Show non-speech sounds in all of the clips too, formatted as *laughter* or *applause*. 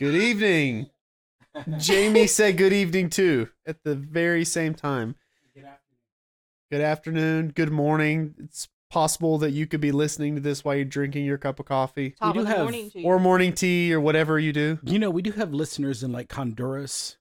Good evening. Jamie said good evening too at the very same time. Good afternoon. Good morning. It's possible that you could be listening to this while you're drinking your cup of coffee Top do of the have- morning to or morning tea or whatever you do. You know, we do have listeners in like Honduras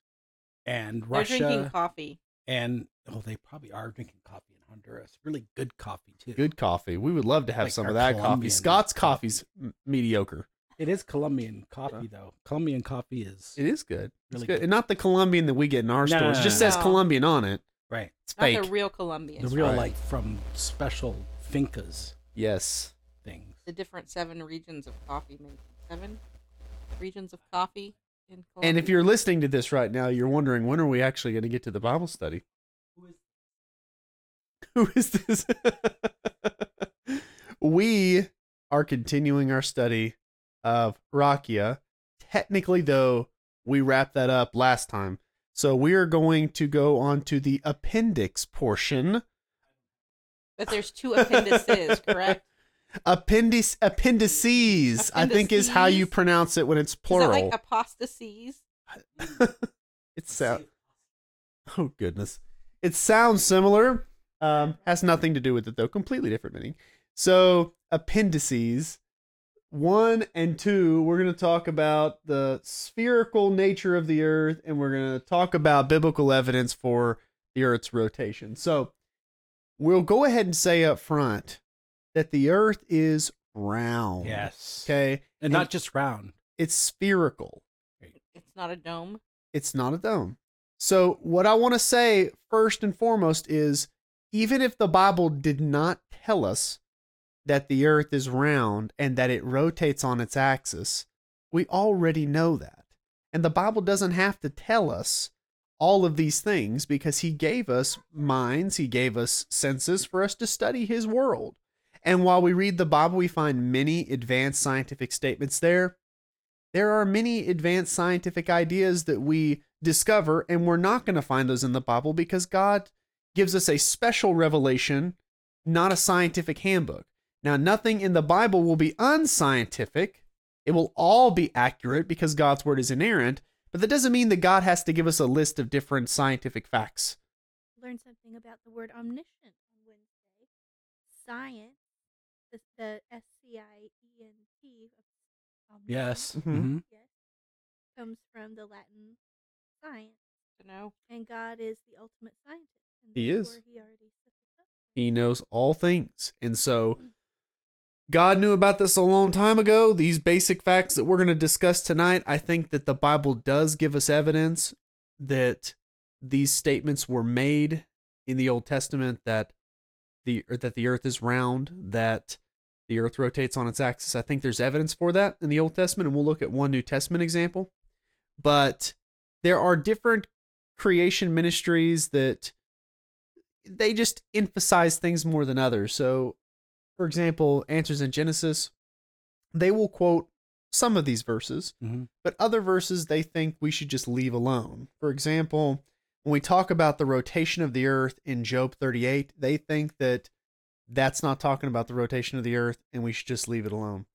and They're drinking coffee. and oh, they probably are drinking coffee in Honduras. Really good coffee too. Good coffee. We would love to have Like some of that coffee. Scott's coffee. coffee's m- mediocre. It is Colombian coffee though. Colombian coffee is It is good. It's Really good. good. And not the Colombian that we get in our No, no, stores. no, It just no, says no. Colombian on it. right. It's Not fake. the real Colombians. The real right. like from special fincas yes. things. The different seven regions of coffee making. Seven regions of coffee in Colombia. And if you're listening to this right now, you're wondering when are we actually going to get to the Bible study? Who is *laughs* this? *laughs* we are continuing our study of raqia. Technically, though, we wrapped that up last time. So we are going to go on to the appendix portion. But there's two appendices, *laughs* correct? Appendix appendices, I think is how you pronounce it when it's Is plural. that like apostasies? *laughs* it sounds. Oh goodness, it sounds similar. Um, has nothing to do with it though. Completely different meaning. So appendices one and two, we're going to talk about the spherical nature of the Earth, and we're going to talk about biblical evidence for the Earth's rotation. So we'll go ahead and say up front that the Earth is round. Yes. Okay. And not just round. It's spherical. It's not a dome. it's not a dome. So, what I want to say first and foremost is even if the Bible did not tell us that the earth is round and that it rotates on its axis, we already know that. And the Bible doesn't have to tell us all of these things because he gave us minds, he gave us senses for us to study his world. And while we read the Bible, we find many advanced scientific statements there there are many advanced scientific ideas that we discover, and we're not going to find those in the Bible because God gives us a special revelation, not a scientific handbook. Now, nothing in the Bible will be unscientific. It will all be accurate because God's word is inerrant, but that doesn't mean that God has to give us a list of different scientific facts. learn something about the word omniscient on Wednesday. Science, the, the S C I E N T, of Yes. Mhm. Mhm. yes, comes from the Latin science, To know. and God is the ultimate scientist. And He is. He already set this up. He knows all things. And so God knew about this a long time ago. These basic facts that we're going to discuss tonight, I think that the Bible does give us evidence that these statements were made in the Old Testament that the that the earth is round, that the earth rotates on its axis. I think there's evidence for that in the Old Testament and we'll look at one New Testament example. But there are different creation ministries that they just emphasize things more than others. So, for example, Answers in Genesis, they will quote some of these verses, Mhm. but other verses they think we should just leave alone. For example, when we talk about the rotation of the earth in Job 38, they think that that's not talking about the rotation of the earth and we should just leave it alone.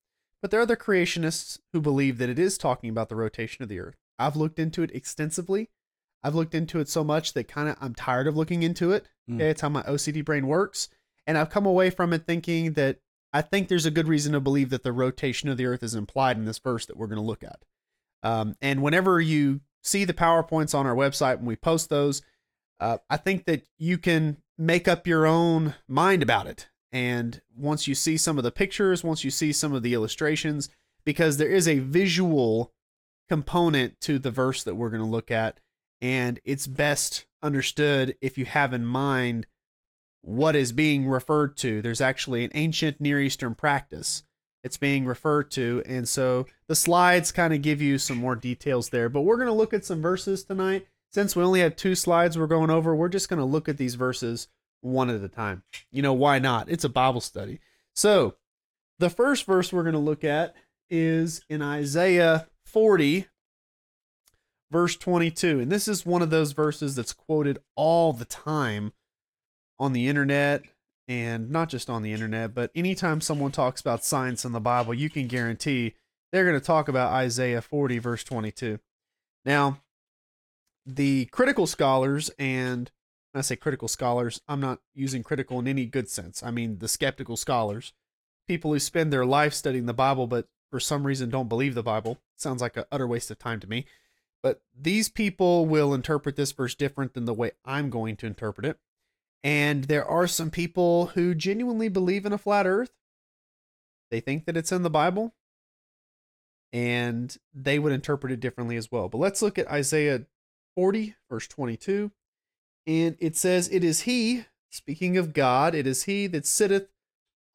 But there are other creationists who believe that it is talking about the rotation of the earth. I've looked into it extensively. I've looked into it so much that kind of I'm tired of looking into it. Mm. Okay, it's how my OCD brain works. And I've come away from it thinking that I think there's a good reason to believe that the rotation of the earth is implied in this verse that we're going to look at. Um, and whenever you see the PowerPoints on our website when we post those, uh, I think that you can make up your own mind about it. And once you see some of the pictures, once you see some of the illustrations, because there is a visual component to the verse that we're going to look at, and it's best understood if you have in mind what is being referred to. There's actually an ancient Near Eastern practice it's being referred to, and so the slides kind of give you some more details there. But we're going to look at some verses tonight. Since we only have two slides we're going over, we're just going to look at these verses one at a time. You know, why not? It's a Bible study. So, the first verse we're going to look at is in Isaiah 40, verse 22. And this is one of those verses that's quoted all the time on the internet and not just on the internet, but anytime someone talks about science in the Bible, you can guarantee they're going to talk about Isaiah 40, verse 22. Now, the critical scholars, and when I say critical scholars, I'm not using critical in any good sense. I mean the skeptical scholars, people who spend their life studying the Bible, but for some reason don't believe the Bible. Sounds like an utter waste of time to me. But these people will interpret this verse different than the way I'm going to interpret it. And there are some people who genuinely believe in a flat earth. They think that it's in the Bible. And they would interpret it differently as well. But let's look at Isaiah 40, verse 22. And it says, It is he, speaking of God, it is he that sitteth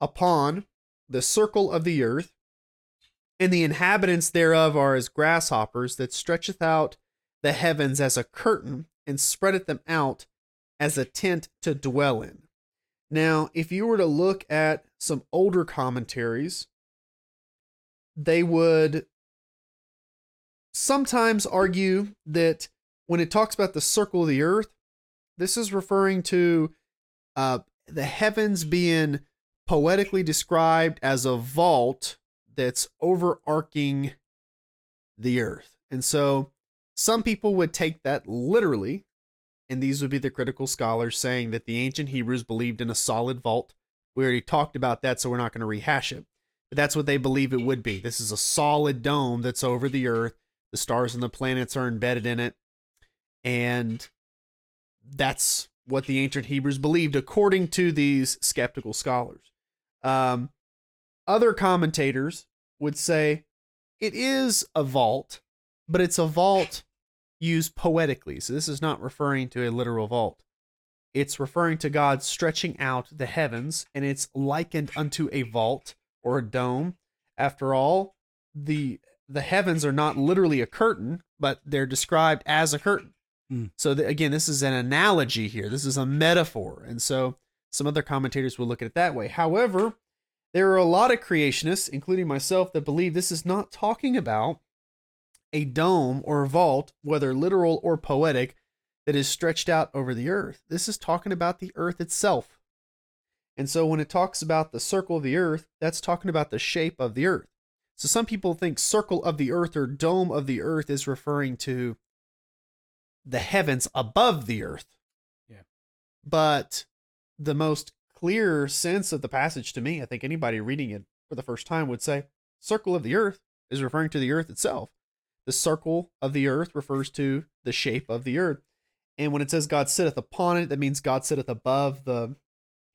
upon the circle of the earth, and the inhabitants thereof are as grasshoppers, that stretcheth out the heavens as a curtain, and spreadeth them out as a tent to dwell in. Now, if you were to look at some older commentaries, they would sometimes argue that when it talks about the circle of the earth, this is referring to uh, the heavens being poetically described as a vault that's overarching the earth. And so some people would take that literally, and these would be the critical scholars saying that the ancient Hebrews believed in a solid vault. We already talked about that, so we're not going to rehash it. But that's what they believe it would be. This is a solid dome that's over the earth. The stars and the planets are embedded in it. And that's what the ancient Hebrews believed, according to these skeptical scholars. Um, other commentators would say it is a vault, but it's a vault used poetically. So this is not referring to a literal vault. It's referring to God stretching out the heavens, and it's likened unto a vault or a dome. After all, the the heavens are not literally a curtain, but they're described as a curtain. Mm. So the, again, this is an analogy here. This is a metaphor, and so some other commentators will look at it that way. However, there are a lot of creationists, including myself, that believe this is not talking about a dome or vault, whether literal or poetic, that is stretched out over the earth. This is talking about the earth itself. And so when it talks about the circle of the earth, that's talking about the shape of the earth. So some people think circle of the earth or dome of the earth is referring to the heavens above the earth. Yeah. But the most clear sense of the passage to me, I think anybody reading it for the first time would say, circle of the earth is referring to the earth itself. The circle of the earth refers to the shape of the earth. And when it says God sitteth upon it, that means God sitteth above. The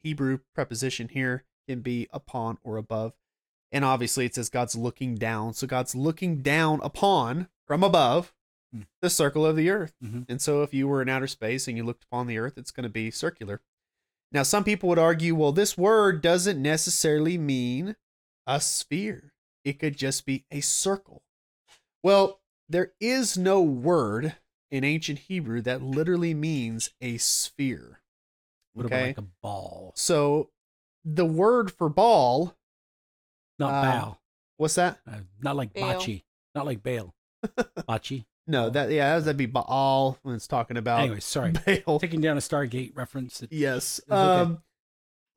Hebrew preposition here can be upon or above. And obviously it says God's looking down. So God's looking down upon from above Hmm. the circle of the earth. Mhm. And so if you were in outer space and you looked upon the earth, it's going to be circular. Now, some people would argue, well, this word doesn't necessarily mean a sphere, it could just be a circle. Well, there is no word in ancient Hebrew that literally means a sphere. What Okay. about like a ball? So the word for ball, Not Um, bow. what's that? Uh, not like Baal. bocce. Not like Baal. *laughs* Bocce. No, that yeah, that'd be Baal when it's talking about Anyway, sorry. *laughs* Baal. Taking down a Stargate reference. That, Yes. okay. Um,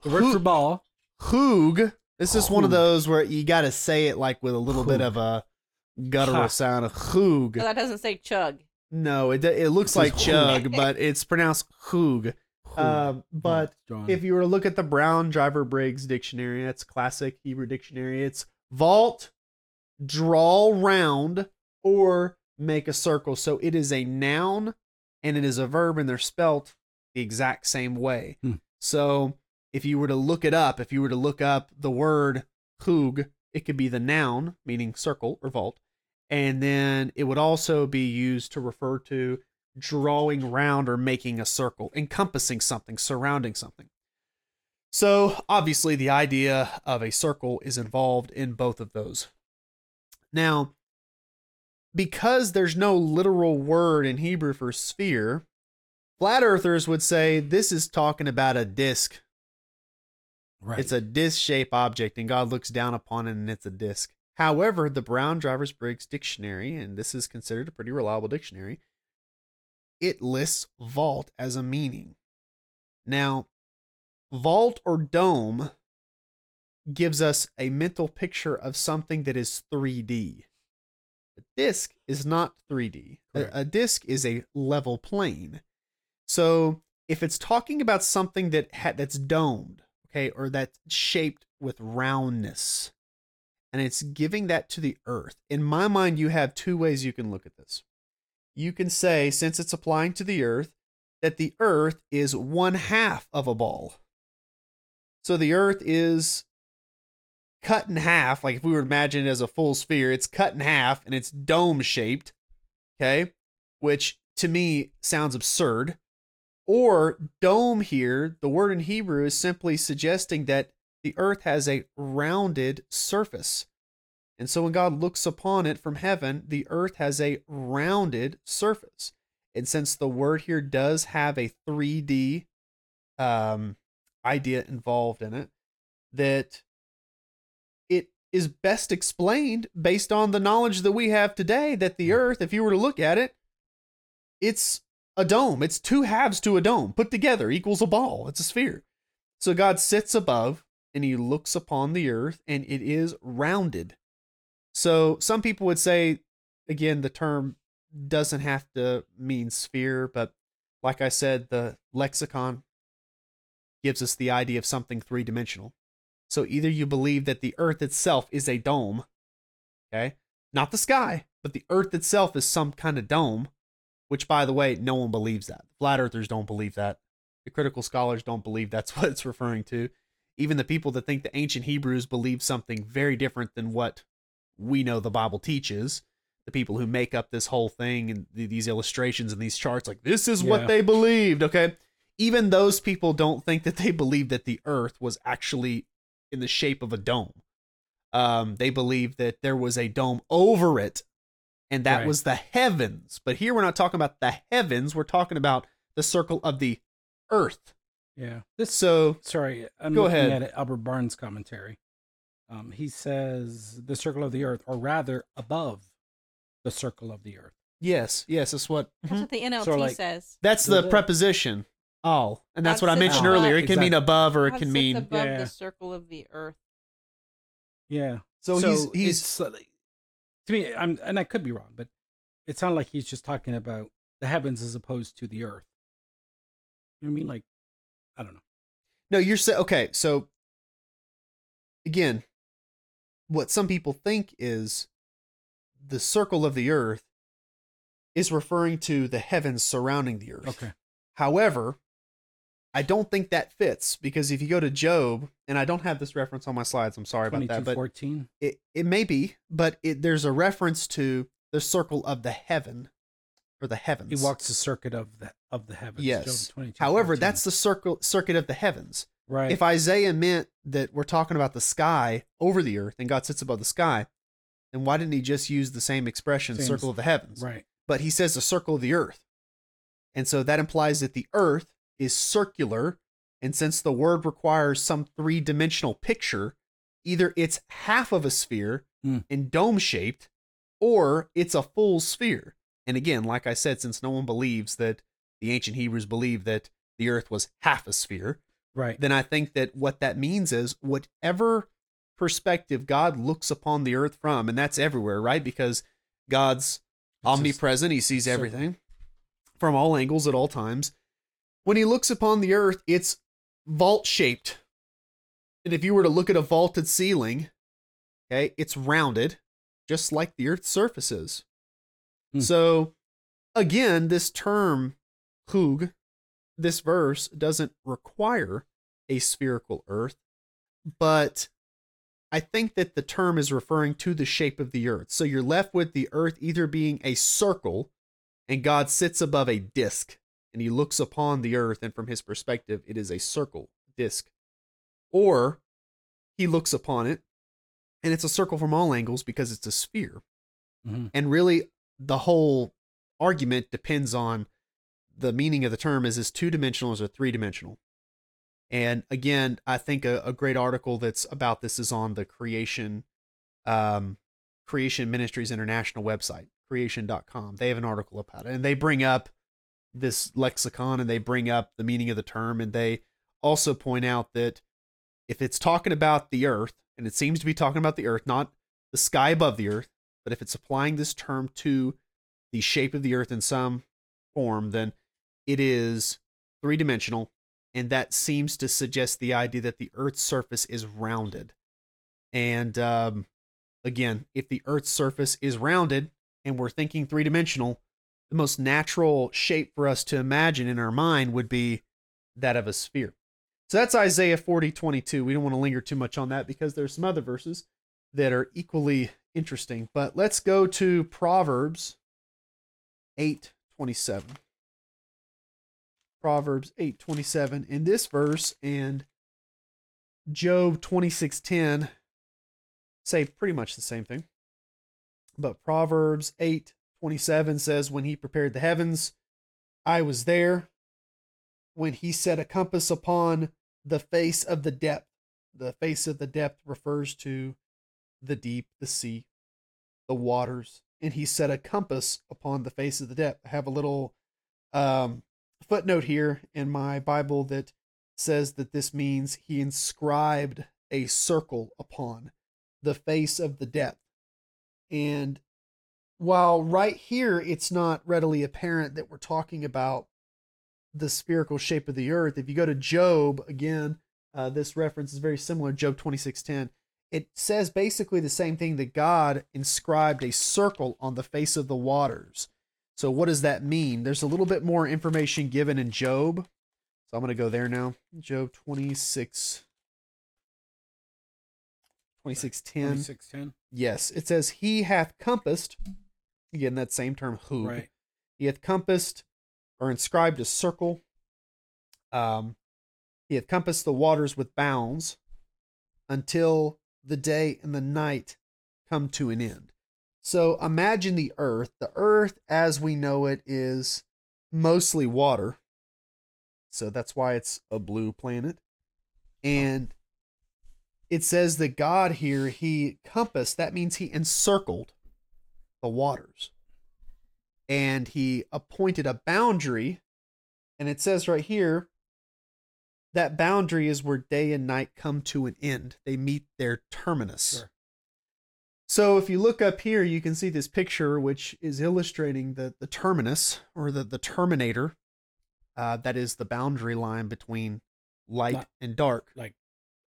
the word for ball. Hoog. This is one of those where you got to say it like with a little bit of a guttural Ha. sound of hoog. So that doesn't say chug. No, it it looks It like chug, but it's pronounced hoog. Hoog. Um, but Oh, if you were to look at the Brown Driver Briggs dictionary, that's classic Hebrew dictionary. It's vault, draw round, or make a circle. So it is a noun and it is a verb, and they're spelt the exact same way. Hmm. So if you were to look it up, if you were to look up the word hoog, it could be the noun, meaning circle or vault, and then it would also be used to refer to drawing round or making a circle, encompassing something, surrounding something. So, obviously, the idea of a circle is involved in both of those. Now, because there's no literal word in Hebrew for sphere, flat earthers would say this is talking about a disc. right. It's a disc shaped object, and God looks down upon it and it's a disc. However, the Brown Drivers Briggs dictionary, and this is considered a pretty reliable dictionary, it lists vault as a meaning. Now, vault or dome gives us a mental picture of something that is 3D. A disc is not 3D. Correct. A, a disc is a level plane. So if it's talking about something that ha- that's domed, okay, or that's shaped with roundness, and it's giving that to the earth. In my mind, you have two ways you can look at this. You can say, since it's applying to the earth, that the earth is one half of a ball. So the earth is cut in half. Like if we were to imagine it as a full sphere, it's cut in half and it's dome shaped. Okay. Which to me sounds absurd. Or dome here, the word in Hebrew is simply suggesting that the earth has a rounded surface. And so when God looks upon it from heaven, the earth has a rounded surface. And since the word here does have a 3D um, idea involved in it, that it is best explained based on the knowledge that we have today that the earth, if you were to look at it, it's a dome. It's two halves to a dome put together equals a ball. It's a sphere. So God sits above and he looks upon the earth and it is rounded. So some people would say, again, the term doesn't have to mean sphere, but like I said, the lexicon gives us the idea of something three dimensional. So either you believe that the earth itself is a dome, okay? Not the sky, but the earth itself is some kind of dome, which by the way, no one believes that. Flat earthers don't believe that. The critical scholars don't believe that's *laughs* what it's referring to. Even the people that think the ancient Hebrews believe something very different than what we know the Bible teaches, the people who make up this whole thing and th- these illustrations and these charts, like this is Yeah. what they believed, okay? Even those people don't think that they believe that the earth was actually in the shape of a dome. Um, they believe that there was a dome over it, and that Right. was the heavens. But here we're not talking about the heavens, we're talking about the circle of the earth. Yeah. This So sorry, I'm Go looking ahead. at Albert Barnes' commentary. Um, he says the circle of the earth, or rather above the circle of the earth. yes, yes, that's what That's what the NLT So, like, says. that's Does the it? preposition. All, and that's God what I mentioned above- earlier. It can mean above, or it God can mean. above Yeah. the circle of the earth. Yeah. So, he's he's it's, uh, to me, I'm and I could be wrong, but it sounded like he's just talking about the heavens as opposed to the earth. You know what I mean? Like, I don't know. No, you're saying okay. So again, what some people think is the circle of the earth is referring to the heavens surrounding the earth. Okay. However, I don't think that fits because if you go to Job, and I don't have this reference on my slides, I'm sorry about that, but 14. it, it may be, but it, there's a reference to the circle of the heaven or the heavens. He walks the circuit of the of the heavens. Yes. 22, However, 14. that's the circle circuit of the heavens. right. If Isaiah meant that we're talking about the sky over the earth and God sits above the sky, then why didn't he just use the same expression, circle of the heavens? right. But he says the circle of the earth. And so that implies that the earth is circular. And since the word requires some three dimensional picture, either it's half of a sphere Hmm. and dome shaped, or it's a full sphere. And again, like I said, since no one believes that the ancient Hebrews believed that the earth was half a sphere, Right. then I think that what that means is whatever perspective God looks upon the earth from, and that's everywhere, right? Because God's just omnipresent, he sees everything from all angles at all times. When he looks upon the earth, it's vault shaped. And if you were to look at a vaulted ceiling, okay, it's rounded, just like the earth's surface is. Hmm. So, again, this term, hug, this verse doesn't require a spherical earth, but I think that the term is referring to the shape of the earth. So you're left with the earth either being a circle and God sits above a disk and he looks upon the earth, and from his perspective, it is a circle disk, or he looks upon it and it's a circle from all angles because it's a sphere. Mhm. And really, the whole argument depends on the meaning of the term is is two dimensional or three dimensional. And again, I think a, a great article that's about this is on the creation um, creation ministries international website creation.com they have an article about it and they bring up this lexicon and they bring up the meaning of the term and they also point out that if it's talking about the earth, and it seems to be talking about the earth, not the sky above the earth, but if it's applying this term to the shape of the earth in some form, then it is three dimensional. And that seems to suggest the idea that the earth's surface is rounded. And um, again, if the earth's surface is rounded and we're thinking three dimensional, the most natural shape for us to imagine in our mind would be that of a sphere. So that's Isaiah 40, 22. We don't want to linger too much on that because there's some other verses that are equally interesting. But let's go to Proverbs 8:27. Proverbs 8:27 In this verse and Job 26, 10 say pretty much the same thing. But Proverbs 8:27 says, When he prepared the heavens, I was there. When he set a compass upon the face of the depth, the face of the depth refers to the deep, the sea, the waters. And he set a compass upon the face of the depth. I have a little um, footnote here in my Bible that says that this means he inscribed a circle upon the face of the depth. And while right here it's not readily apparent that we're talking about the spherical shape of the earth, if you go to Job again, uh, this reference is very similar. Job twenty six ten. It says basically the same thing that God inscribed a circle on the face of the waters. So what does that mean? There's a little bit more information given in Job. So I'm going to go there now. Job 26 2610. 2610. Yes, it says he hath compassed again that same term who. Right. He hath compassed or inscribed a circle. Um he hath compassed the waters with bounds until the day and the night come to an end. So imagine the earth. The earth as we know it is mostly water. So that's why it's a blue planet. And it says that God here, he compassed, that means he encircled the waters. And he appointed a boundary. And it says right here, that boundary is where day and night come to an end. They meet their terminus. Sure. So if you look up here, you can see this picture, which is illustrating the, the terminus or the, the terminator. Uh, that is the boundary line between light Not- and dark. Like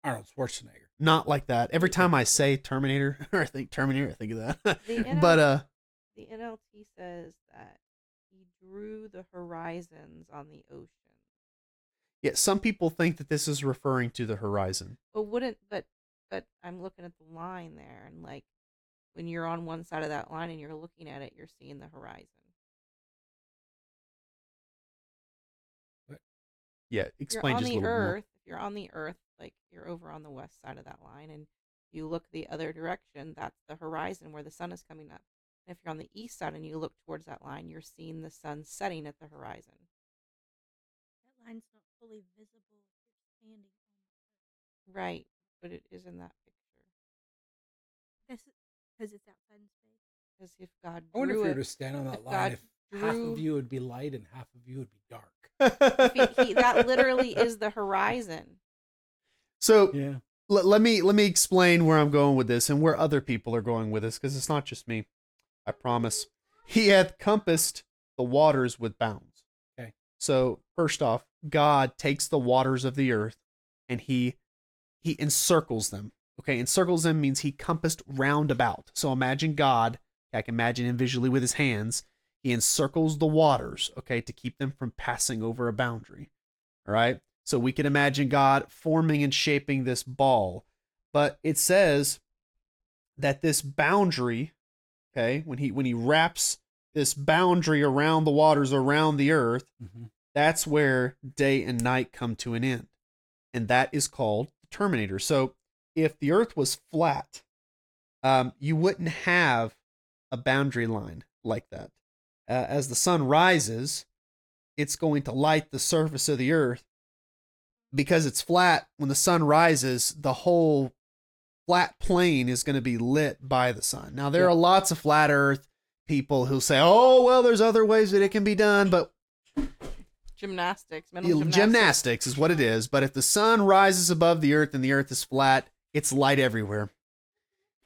Arnold Schwarzenegger. Not like that. Every time I say Terminator *laughs* or I think Terminator, I think of that. *laughs* NL- but uh, the NLT says that he drew the horizons on the ocean. Yeah, some people think that this is referring to the horizon. But wouldn't but but I'm looking at the line there and like when you're on one side of that line and you're looking at it, you're seeing the horizon. Yeah, explain you're on just a the little more. earth, if you're on the earth, like you're over on the west side of that line and you look the other direction, that's the horizon where the sun is coming up. And if you're on the east side and you look towards that line, you're seeing the sun setting at the horizon. That line's not fully visible if you're standing on Right. But it is in that picture. the earth. This because it's outside in space. Because if God I wonder if drew you were to stand on that if line, God if half of you would be light and half of you would be dark. he, he, that literally *laughs* is the horizon. so Yeah. let, let me let me explain where I'm going with this and where other people are going with this because it's not just me. I promise. He hath compassed the waters with bounds. Okay. So first off, God takes the waters of the earth and he he encircles them. Okay, encircles them means he compassed round about. So imagine God, I can imagine him visually with his hands. He encircles the waters, okay, to keep them from passing over a boundary. All right. So we can imagine God forming and shaping this ball. But it says that this boundary, okay, when he when he wraps this boundary around the waters around the earth, hmm that's where day and night come to an end. And that is called the terminator. So if the earth was flat, um, you wouldn't have a boundary line like that. Uh, as the sun rises, it's going to light the surface of the earth. Because it's flat, when the sun rises, the whole flat plane is going to be lit by the sun. Now, there Yeah. are lots of flat earth people who say, oh, well, there's other ways that it can be done, but Gymnastics. Mental gymnastics. gymnastics is what it is. But if the sun rises above the earth and the earth is flat, it's light everywhere.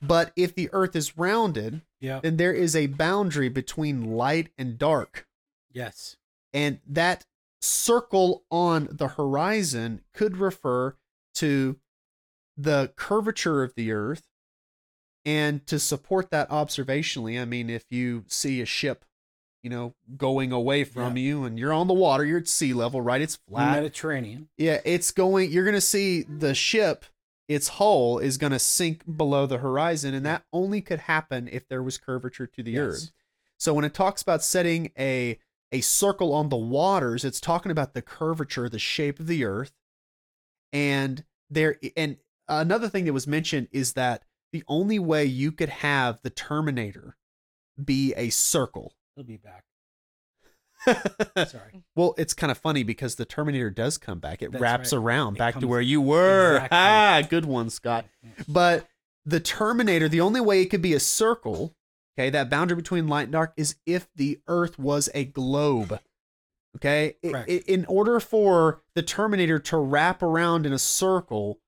But if the earth is rounded, Yeah. then there is a boundary between light and dark. Yes. And that circle on the horizon could refer to the curvature of the earth. And to support that observationally, I mean, if you see a ship, you know, going away from you and you're on the water, you're at sea level, right? It's flat. Mediterranean. Yeah, it's going. You're going to see the ship, its hull is going to sink below the horizon, and that only could happen if there was curvature to the Yes. earth. So when it talks about setting a a circle on the waters, it's talking about the curvature, the shape of the earth, and there. And another thing that was mentioned is that the only way you could have the Terminator be a circle. He'll be back. Sorry. *laughs* Well, it's kind of funny because the Terminator does come back. It That's wraps right. around It back to comes- where you were. Exactly. Ah, good one, Scott. But the Terminator, the only way it could be a circle, okay, that boundary between light and dark is if the Earth was a globe. Okay, I- Correct. I- in order for the Terminator to wrap around in a circle,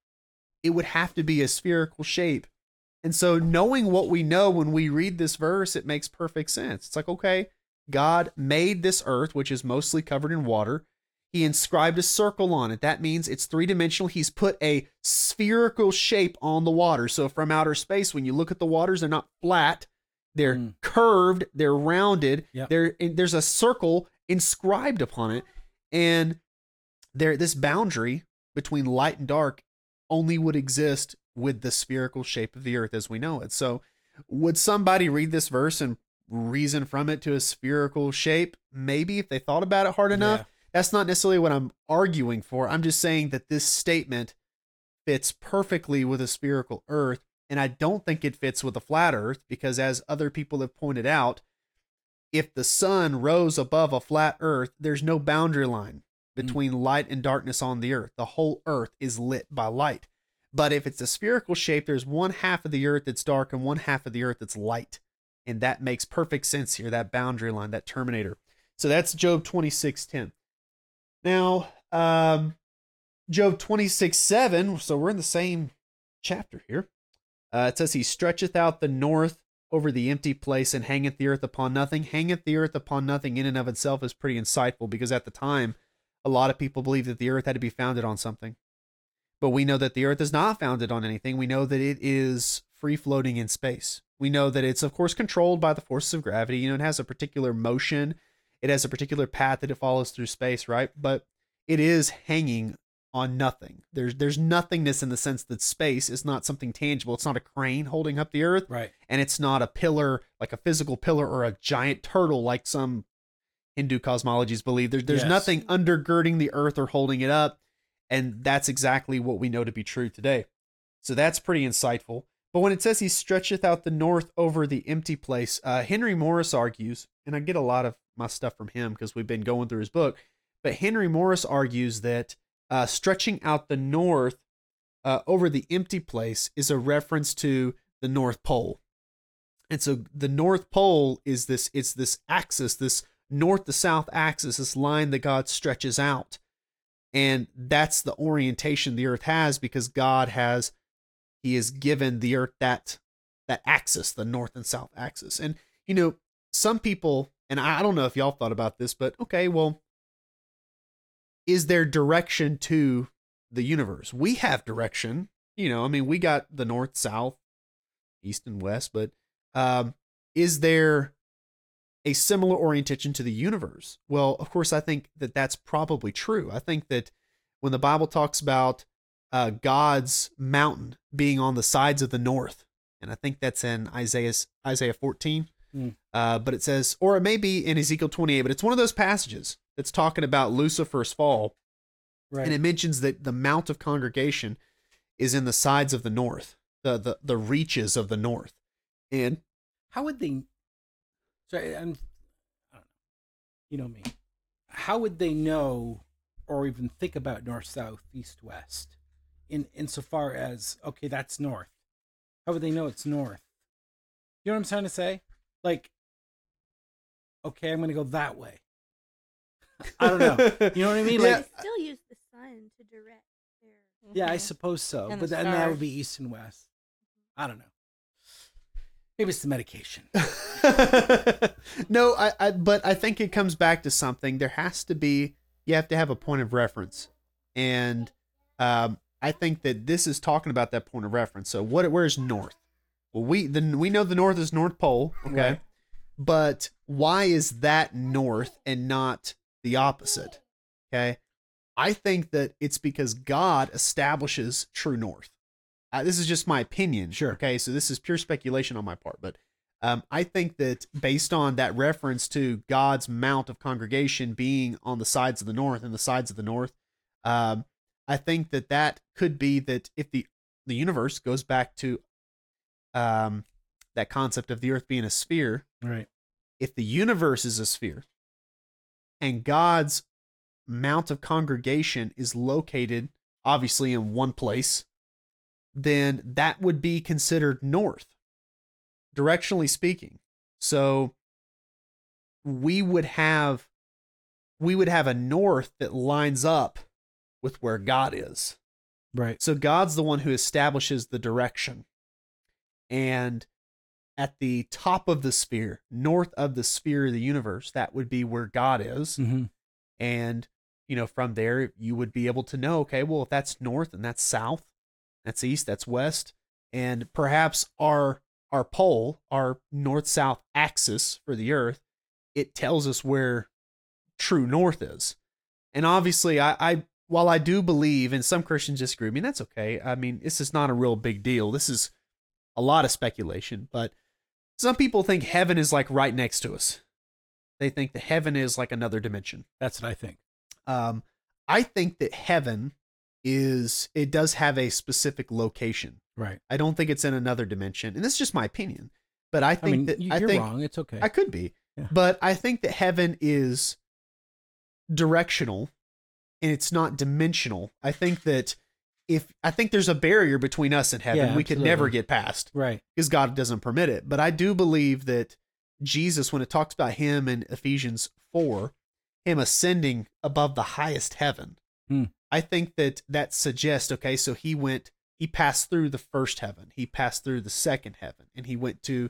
it would have to be a spherical shape. And so, knowing what we know when we read this verse, it makes perfect sense. It's like, okay, God made this earth, which is mostly covered in water. He inscribed a circle on it. That means it's three dimensional. He's put a spherical shape on the water. So, from outer space, when you look at the waters, they're not flat, they're Mm. curved, they're rounded. Yep. There, there's a circle inscribed upon it, and there, this boundary between light and dark only would exist with the spherical shape of the earth as we know it. So, would somebody read this verse and reason from it to a spherical shape? Maybe if they thought about it hard enough. Yeah. That's not necessarily what I'm arguing for. I'm just saying that this statement fits perfectly with a spherical earth. And I don't think it fits with a flat earth because, as other people have pointed out, if the sun rose above a flat earth, there's no boundary line mm. between light and darkness on the earth. The whole earth is lit by light. But if it's a spherical shape, there's one half of the earth that's dark and one half of the earth that's light. And that makes perfect sense here, that boundary line, that terminator. So that's Job 26:10. Now, um, Job 26 7. So we're in the same chapter here. Uh, it says, He stretcheth out the north over the empty place and hangeth the earth upon nothing. Hangeth the earth upon nothing in and of itself is pretty insightful because at the time, a lot of people believed that the earth had to be founded on something. But we know that the earth is not founded on anything. We know that it is free floating in space. We know that it's, of course, controlled by the forces of gravity. You know, it has a particular motion, it has a particular path that it follows through space, right? But it is hanging on nothing. There's there's nothingness in the sense that space is not something tangible. It's not a crane holding up the earth, Right. and it's not a pillar like a physical pillar or a giant turtle like some Hindu cosmologies believe. There's there's Yes. nothing undergirding the earth or holding it up, and that's exactly what we know to be true today. So that's pretty insightful. But when it says he stretcheth out the north over the empty place, uh, Henry Morris argues, and I get a lot of my stuff from him because we've been going through his book. But Henry Morris argues that uh, stretching out the north uh, over the empty place is a reference to the North Pole. And so the North Pole is this it's this axis, this north to south axis, this line that God stretches out. And that's the orientation the earth has because God has he has given the earth that that axis, the north and south axis. And you know, some people and I don't know if y'all thought about this, but okay, well, is there direction to the universe? We have direction. You know, I mean, we got the north, south, east, and west, but um, is there a similar orientation to the universe? Well, of course, I think that that's probably true. I think that when the Bible talks about uh, God's mountain being on the sides of the north, and I think that's in Isaiah Isaiah 14. Hmm. Uh, but it says, or it may be in Ezekiel 28, but it's one of those passages that's talking about Lucifer's fall, Right. and it mentions that the mount of congregation is in the sides of the north, the the, the reaches of the north, and How would they? Sorry, I'm. I don't know. You know me. How would they know, or even think about north, south, east, west, in insofar as okay, that's north. How would they know it's north? You know what I'm trying to say? Like, okay, I'm going to go that way. *laughs* I don't know. You know what I mean? *laughs* Yeah. Like, They still use the sun to direct their. yeah, I Mhm. suppose so. And but the then that would be east and west. I don't know. Maybe it's the medication. *laughs* no, I, I but I think it comes back to something. There has to be you have to have a point of reference. And um I think that this is talking about that point of reference. So what where's north? Well, we the we know the north is North Pole, okay? Right. But why is that north and not the opposite? Okay? I think that it's because God establishes true north. Uh, this is just my opinion. Sure. Okay, so this is pure speculation on my part, but um, I think that based on that reference to God's mount of congregation being on the sides of the north and the sides of the north, um, I think that that could be that if the the universe goes back to um, that concept of the earth being a sphere, Right. if the universe is a sphere and God's mount of congregation is located obviously in one place, then that would be considered north, directionally speaking. So we would have we would have a north that lines up with where God is. Right. So God's the one who establishes the direction. And at the top of the sphere, north of the sphere of the universe, that would be where God is. Mm-hmm. And, you know, from there, you would be able to know, okay, well, if that's north and that's south, that's east, that's west. And perhaps our our pole, our north south axis for the earth, it tells us where true north is. And obviously, I, I while I do believe, and some Christians disagree, I mean, that's okay. I mean, this is not a real big deal. This is a lot of speculation, but some people think heaven is like right next to us. They think that heaven is like another dimension. That's what I think. Um, I think that heaven is, it does have a specific location. Right. I don't think it's in another dimension. And this is just my opinion. But I I think mean, that you- I you're think wrong. It's okay. I could be. Yeah. But I think that heaven is directional and it's not dimensional. I think that if I think there's a barrier between us and heaven Yeah, we could never get past right. because God doesn't permit it. But I do believe that Jesus, when it talks about him in Ephesians 4, him ascending above the highest heaven, Hmm. I think that that suggests, okay, so he went, he passed through the first heaven, he passed through the second heaven, and he went to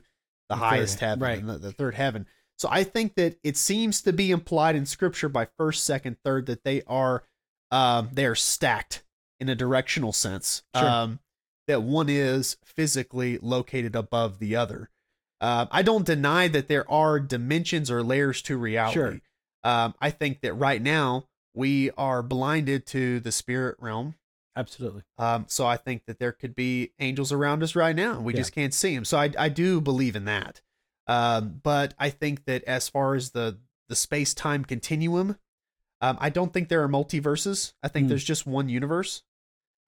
the, The highest he- heaven, right. the, the third heaven. So I think that it seems to be implied in scripture by first, second, third that they are um they are stacked in a directional sense. Sure. Um that one is physically located above the other. Uh, I don't deny that there are dimensions or layers to reality. Sure. Um, I think that right now we are blinded to the spirit realm. Absolutely. Um, so I think that there could be angels around us right now. We Yeah. just can't see them. So I, I do believe in that. Um, but I think that as far as the the space time continuum, um, I don't think there are multiverses. I think Hmm. there's just one universe.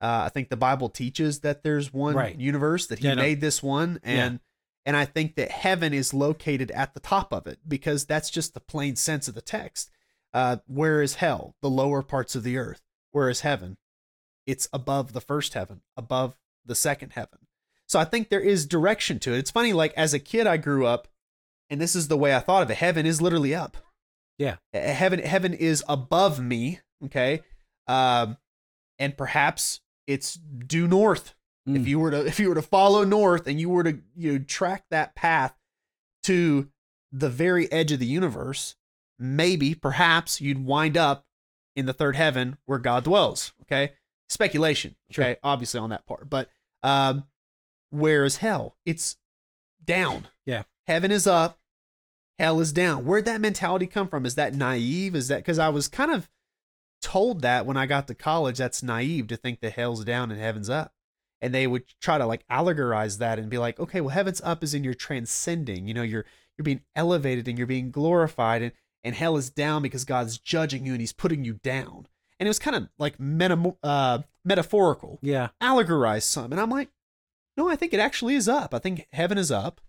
Uh, I think the Bible teaches that there's one Right. universe that He Yeah, no. made this one, Yeah. and and I think that heaven is located at the top of it because that's just the plain sense of the text. Uh, where is hell? The lower parts of the earth. Where is heaven? It's above the first heaven, above the second heaven. So I think there is direction to it. It's funny, like as a kid, I grew up, and this is the way I thought of it. Heaven is literally up. Yeah. Heaven, heaven is above me. Okay. Um, and perhaps it's due north if Mm. you were to *laughs* if you were to follow north and you were to you know, track that path to the very edge of the universe maybe perhaps you'd wind up in the third heaven where god dwells okay? Speculation okay Sure. obviously on that part but um where is hell? It's down. Yeah. heaven is up hell is down. Where'd that mentality come from? Is that naive? Is that because i was kind of told that when i got to college that's naive to think that hell's down and heaven's up. And they would try to like allegorize that and be like okay well heaven's up is in you're transcending you know you're you're being elevated and you're being glorified and and hell is down because god's judging you and he's putting you down and it was kind of like meta, uh, metaphorical Yeah. allegorized some and i'm like no i think it actually is up i think heaven is up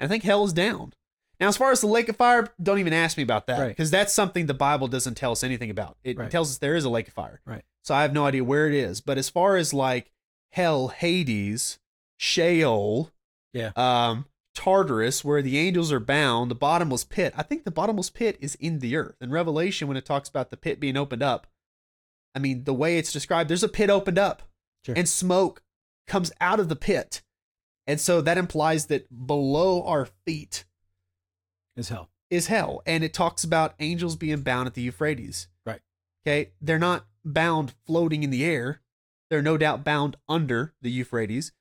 and i think hell is down now as far as the lake of fire don't even ask me about that Right. because that's something the bible doesn't tell us anything about it Right. tells us there is a lake of fire Right. so i have no idea where it is but as far as like hell hades sheol Yeah. um Tartarus, where the angels are bound, the bottomless pit. I think the bottomless pit is in the earth. In Revelation, when it talks about the pit being opened up, I mean, the way it's described, there's a pit opened up Sure. and smoke comes out of the pit. And so that implies that below our feet is hell. is hell. And it talks about angels being bound at the Euphrates. Right. Okay. They're not bound floating in the air, they're no doubt bound under the Euphrates.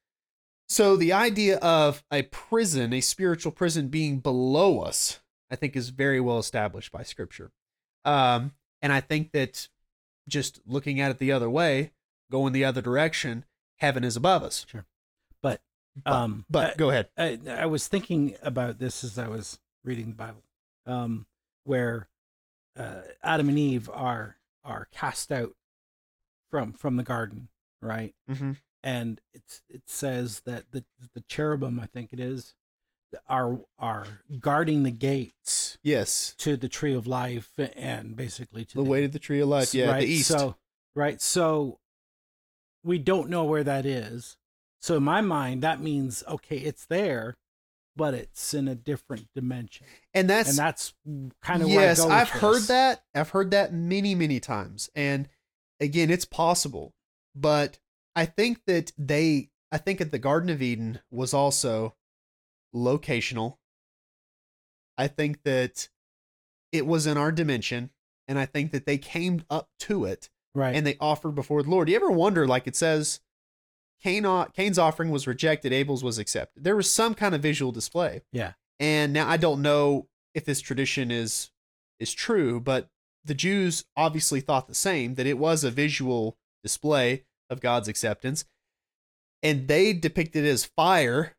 So the idea of a prison, a spiritual prison being below us, I think is very well established by scripture. Um, and I think that just looking at it the other way, going the other direction, heaven is above us. But But, um but I- go ahead. I, I was thinking about this as I was reading the Bible, um, where uh, Adam and Eve are are cast out from from the garden, right? Mm-hmm. And it's it says that the the cherubim, I think it is, are are guarding the gates Yes. to the tree of life and basically to The way to the tree of life. Yeah, right? the east. So right, so we don't know where that is. So in my mind, that means okay, it's there, but it's in a different dimension, and that's and that's kind of yes, where I go I've heard this. that. I've heard that many, many times. And again, it's possible, but I think that they, I think that the Garden of Eden was also locational. I think that it was in our dimension, and I think that they came up to it right? and they offered before the Lord. Do You ever wonder, like it says, Cain, uh, Cain's offering was rejected, Abel's was accepted. There was some kind of visual display. Yeah. And now I don't know if this tradition is is true, but the Jews obviously thought the same that it was a visual display of God's acceptance. And they depicted as fire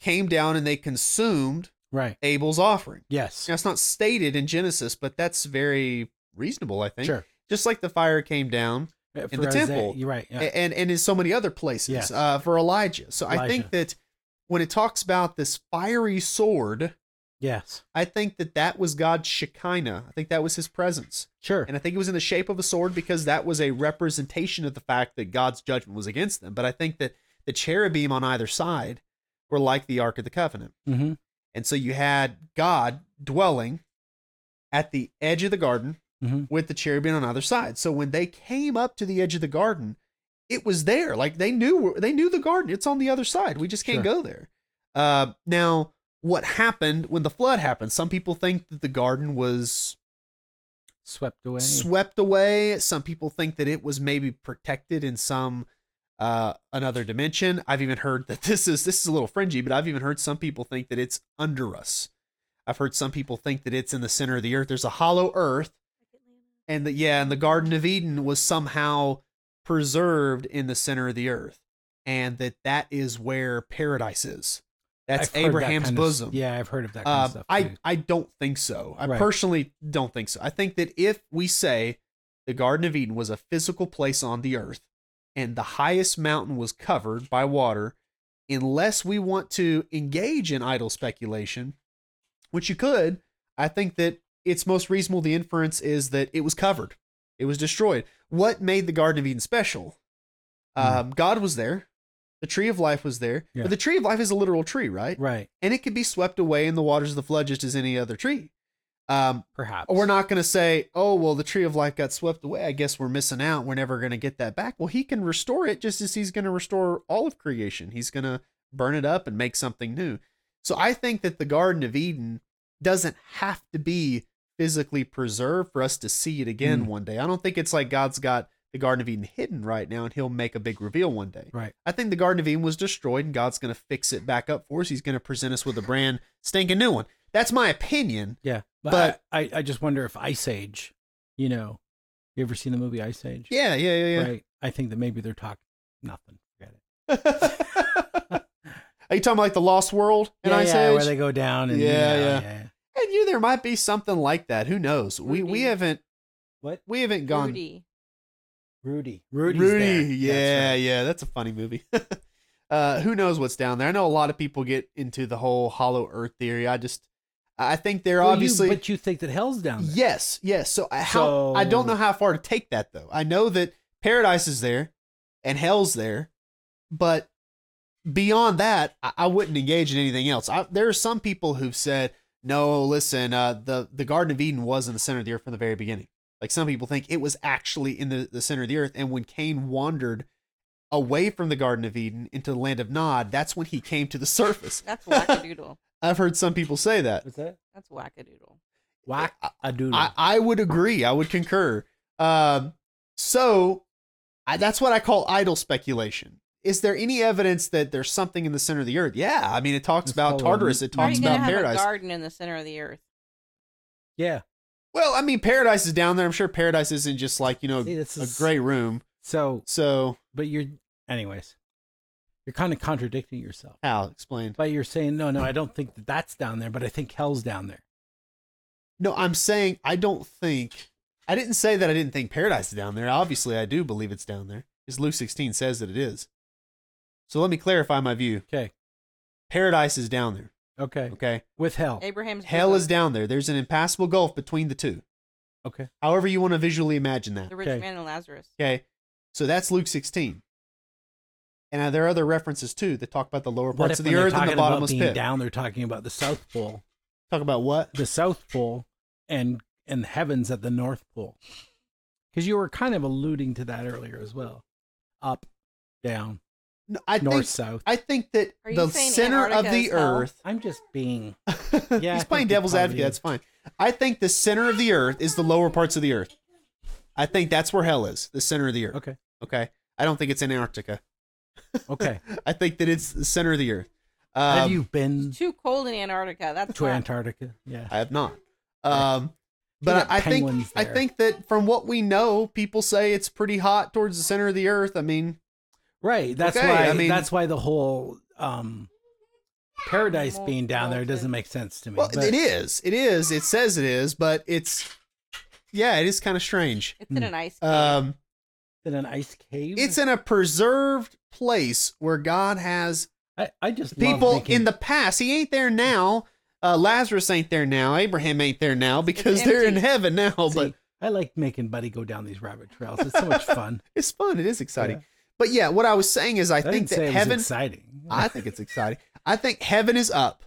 came down and they consumed right. Abel's offering. Yes. Now it's not stated in Genesis, but that's very reasonable, I think. Sure. Just like the fire came down Uh, in for the Isaiah, temple. You're right. Yeah. and and in so many other places Yes. uh, for Elijah. So I think that when it talks about this fiery sword, yes. I think that that was God's Shekinah. I think that was His presence, Sure. and I think it was in the shape of a sword because that was a representation of the fact that God's judgment was against them. But I think that the cherubim on either side were like the Ark of the Covenant, mm-hmm. and so you had God dwelling at the edge of the garden Mhm. with the cherubim on either side. So when they came up to the edge of the garden, it was there. Like they knew they knew the garden. It's on the other side. We just can't Sure. go there. Uh, now, what happened when the flood happened? Some people think that the garden was Swept away. swept away. Some people think that it was maybe protected in some uh another dimension. I've even heard that this is this is a little fringy, but I've even heard some people think that it's under us. I've heard some people think that it's in the center of the earth. There's a hollow earth and that yeah, and the Garden of Eden was somehow preserved in the center of the earth, and that that is where paradise is. That's I've heard that Abraham's of- bosom. yeah, I've heard of that kind Uh, of stuff. I too. I don't think so. I Right. personally don't think so. I think that if we say the Garden of Eden was a physical place on the earth, and the highest mountain was covered by water, unless we want to engage in idle speculation, which you could, I think that it's most reasonable. The inference is that it was covered, it was destroyed. What made the Garden of Eden special? Um, God was there. The tree of life was there. Yeah. But the tree of life is a literal tree, right? right. and it could be swept away in the waters of the flood just as any other tree. Um, Perhaps we're not going to say, oh, well, the tree of life got swept away. I guess we're missing out. We're never going to get that back. Well, he can restore it just as he's going to restore all of creation. He's going to burn it up and make something new. So I think that the Garden of Eden doesn't have to be physically preserved for us to see it again Mm. one day. I don't think it's like God's got the Garden of Eden hidden right now and he'll make a big reveal one day. Right. I think the Garden of Eden was destroyed and God's going to fix it back up for us. He's going to present us with a brand stinking new one. That's my opinion. Yeah, but, But- I, I, I just wonder if Ice Age, you know, you ever seen the movie Ice Age? Yeah, yeah, yeah, yeah. Right. I think that maybe they're talking nothing. Forget it. *laughs* Are you talking like the Lost World in yeah, Ice yeah, Age? where they go down and Yeah, you know, yeah. yeah. and you, there might be something like that. Who knows? We we haven't What? we haven't gone. Rudy. Rudy. Rudy's Rudy, there. yeah, That's right. yeah, that's a funny movie. *laughs* uh, who knows what's down there? I know a lot of people get into the whole hollow Earth theory. I just, I think they're Well, you- obviously but you think that hell's down there? Yes, yes. So, I- how I don't know how far to take that though. I know that paradise is there and hell's there, but beyond that, I, I wouldn't engage in anything else. I, there are some people who've said, "No, listen, uh, the the Garden of Eden was in the center of the earth from the very beginning." Like some people think it was actually in the, the center of the earth, and when Cain wandered away from the Garden of Eden into the land of Nod, that's when he came to the surface. That's wackadoodle. *laughs* I've heard some people say that. What's that? That's wackadoodle. Whack a doodle. I, I would agree. I would concur. Um, so I, that's what I call idle speculation. Is there any evidence that there's something in the center of the earth? Yeah, I mean, it talks Let's about follow Tartarus. the- It How are talks you about have paradise. a garden in the center of the earth? yeah. Well, I mean, paradise is down there. I'm sure paradise isn't just like you know See, this a is- gray room. So, So but you're, anyways, you're kind of contradicting yourself. Al explain. But you're saying, no, no, I don't think that that's down there, but I think hell's down there. No, I'm saying I don't think. I didn't say that I didn't think paradise is down there. Obviously, I do believe it's down there, because Luke 16 says that it is. So let me clarify my view. Okay. Paradise is down there. Okay. Okay. With hell. Abraham's Hell bosom. is down there. There's an impassable gulf between the two. Okay. However, you want to visually imagine that. the rich Okay. man and Lazarus. Okay. So that's Luke 16. And uh, there are other references too that talk about the lower What parts if of the they're earth and talking the about bottomless being pit. down, they're talking about the South Pole, Talk about what? the South Pole, and and the heavens at the North Pole. Because you were kind of alluding to that earlier as well. Up, down, No, I north, think south. I think that Are you the saying center of the is hell? earth. I'm just being *laughs* I He's playing it devil's probably advocate. That's fine. I think the center of the earth is the lower parts of the earth. I think that's where hell is, the center of the earth. okay. Okay. I don't think it's in Antarctica. *laughs* Okay. I think that it's the center of the earth. Have Um, you been It's too cold in Antarctica. That's to not- Antarctica? Yeah. I have not. Um, but got I, I think penguins I there. think that from what we know, people say it's pretty hot towards the center of the earth. I mean, Right. That's Okay, why. I mean- that's why the whole um, paradise being down there doesn't make sense to me. well, but- it is. It is. It says it is, but it's yeah, it is kind of strange. It's in Hmm. an ice cave. Um, in an ice cave. it's in a preserved place where God has I, I just love people making- in the past. He ain't there now. Uh, Lazarus ain't there now. Abraham ain't there now because they're in heaven now. See, but I like making Buddy go down these rabbit trails. It's so much fun. *laughs* it's fun. It is exciting. Yeah. But yeah, what I was saying is, I, I, think didn't say that it was heaven. exciting. I think it's exciting. I think heaven is up.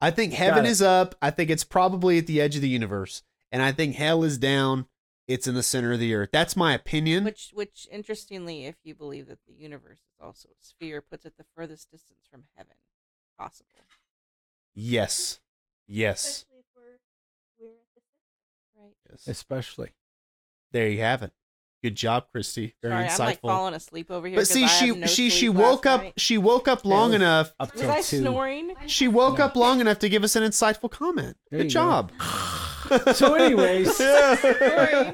I think heaven is up. I think it's probably at the edge of the universe, and I think hell is down. It's in the center of the earth. That's my opinion. Which, which, interestingly, if you believe that the universe is also a sphere, puts it the furthest distance from heaven possible. yes, yes, Especially if we're, we're at the center. Right. yes. especially. There you have it. Good job, Christy. Very Sorry, insightful. I'm like falling asleep over here. But see, I she have no she she woke up. night. She woke up long Yeah. enough. Up Was I two. snoring? She woke No. up long enough to give us an insightful comment. There Good you go. job. *laughs* So anyways. *laughs* Yeah.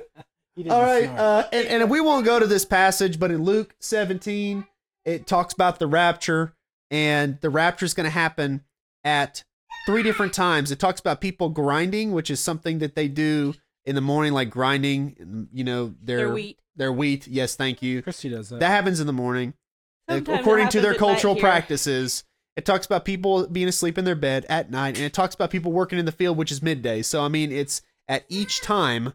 He didn't All right, uh, and, and we won't go to this passage, but in Luke 17, it talks about the rapture, and the rapture is going to happen at three different times. It talks about people grinding, which is something that they do in the morning, like grinding, you know, their Their wheat. Their wheat. Yes, thank you. Christy does that. That happens in the morning, Sometimes according to their happens at night cultural practices. It talks about people being asleep in their bed at night, and it talks about people working in the field, which is midday. So, I mean, it's at each time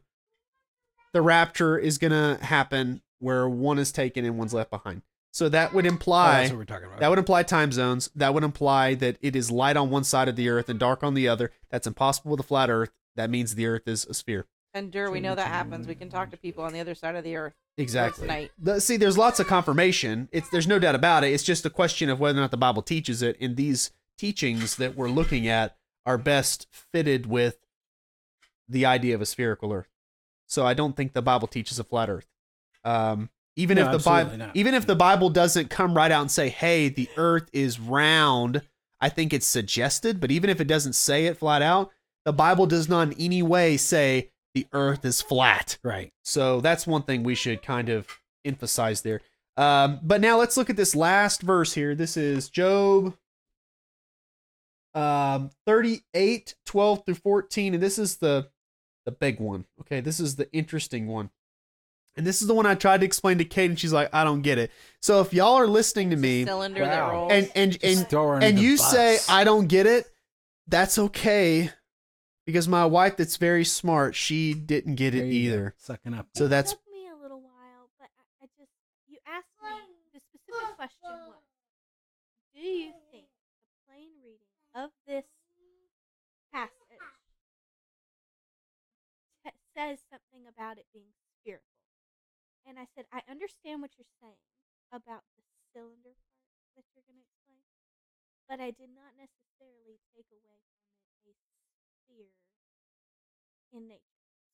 the rapture is going to happen where one is taken and one's left behind. So that would Oh, imply that's what we're talking about. that would imply time zones. That would imply that it is light on one side of the earth and dark on the other. That's impossible with a flat earth. That means the earth is a sphere. And Dur, we know that happens. We can talk to people on the other side of the earth. Exactly. night. The- see, there's lots of confirmation. It's there's no doubt about it. It's just a question of whether or not the Bible teaches it. And these teachings that we're looking at are best fitted with the idea of a spherical Earth. So I don't think the Bible teaches a flat Earth. Um, even No, if the Bible, not. even if the Bible doesn't come right out and say, "Hey, the Earth is round," I think it's suggested. But even if it doesn't say it flat out, the Bible does not in any way say the Earth is flat. right. So that's one thing we should kind of emphasize there. Um, but now let's look at this last verse here. This is Job um, 38, 12 through 14. And this is the, the big one. Okay, this is the interesting one. And this is the one I tried to explain to Kate, and she's like, I don't get it. So if y'all are listening to me Cylinder that rolls. and and Just and, and you bus. say I don't get it, that's okay. Because my wife that's very smart, she didn't get it There go, either. Sucking up. So It that's took me a little while, but I, I just you asked me the specific question was Do you think the plain reading of this passage t- says something about it being spiritual? And I said, I understand what you're saying about the cylinder part that you're going to explain, but I did not necessarily take away from it a sphere in nature.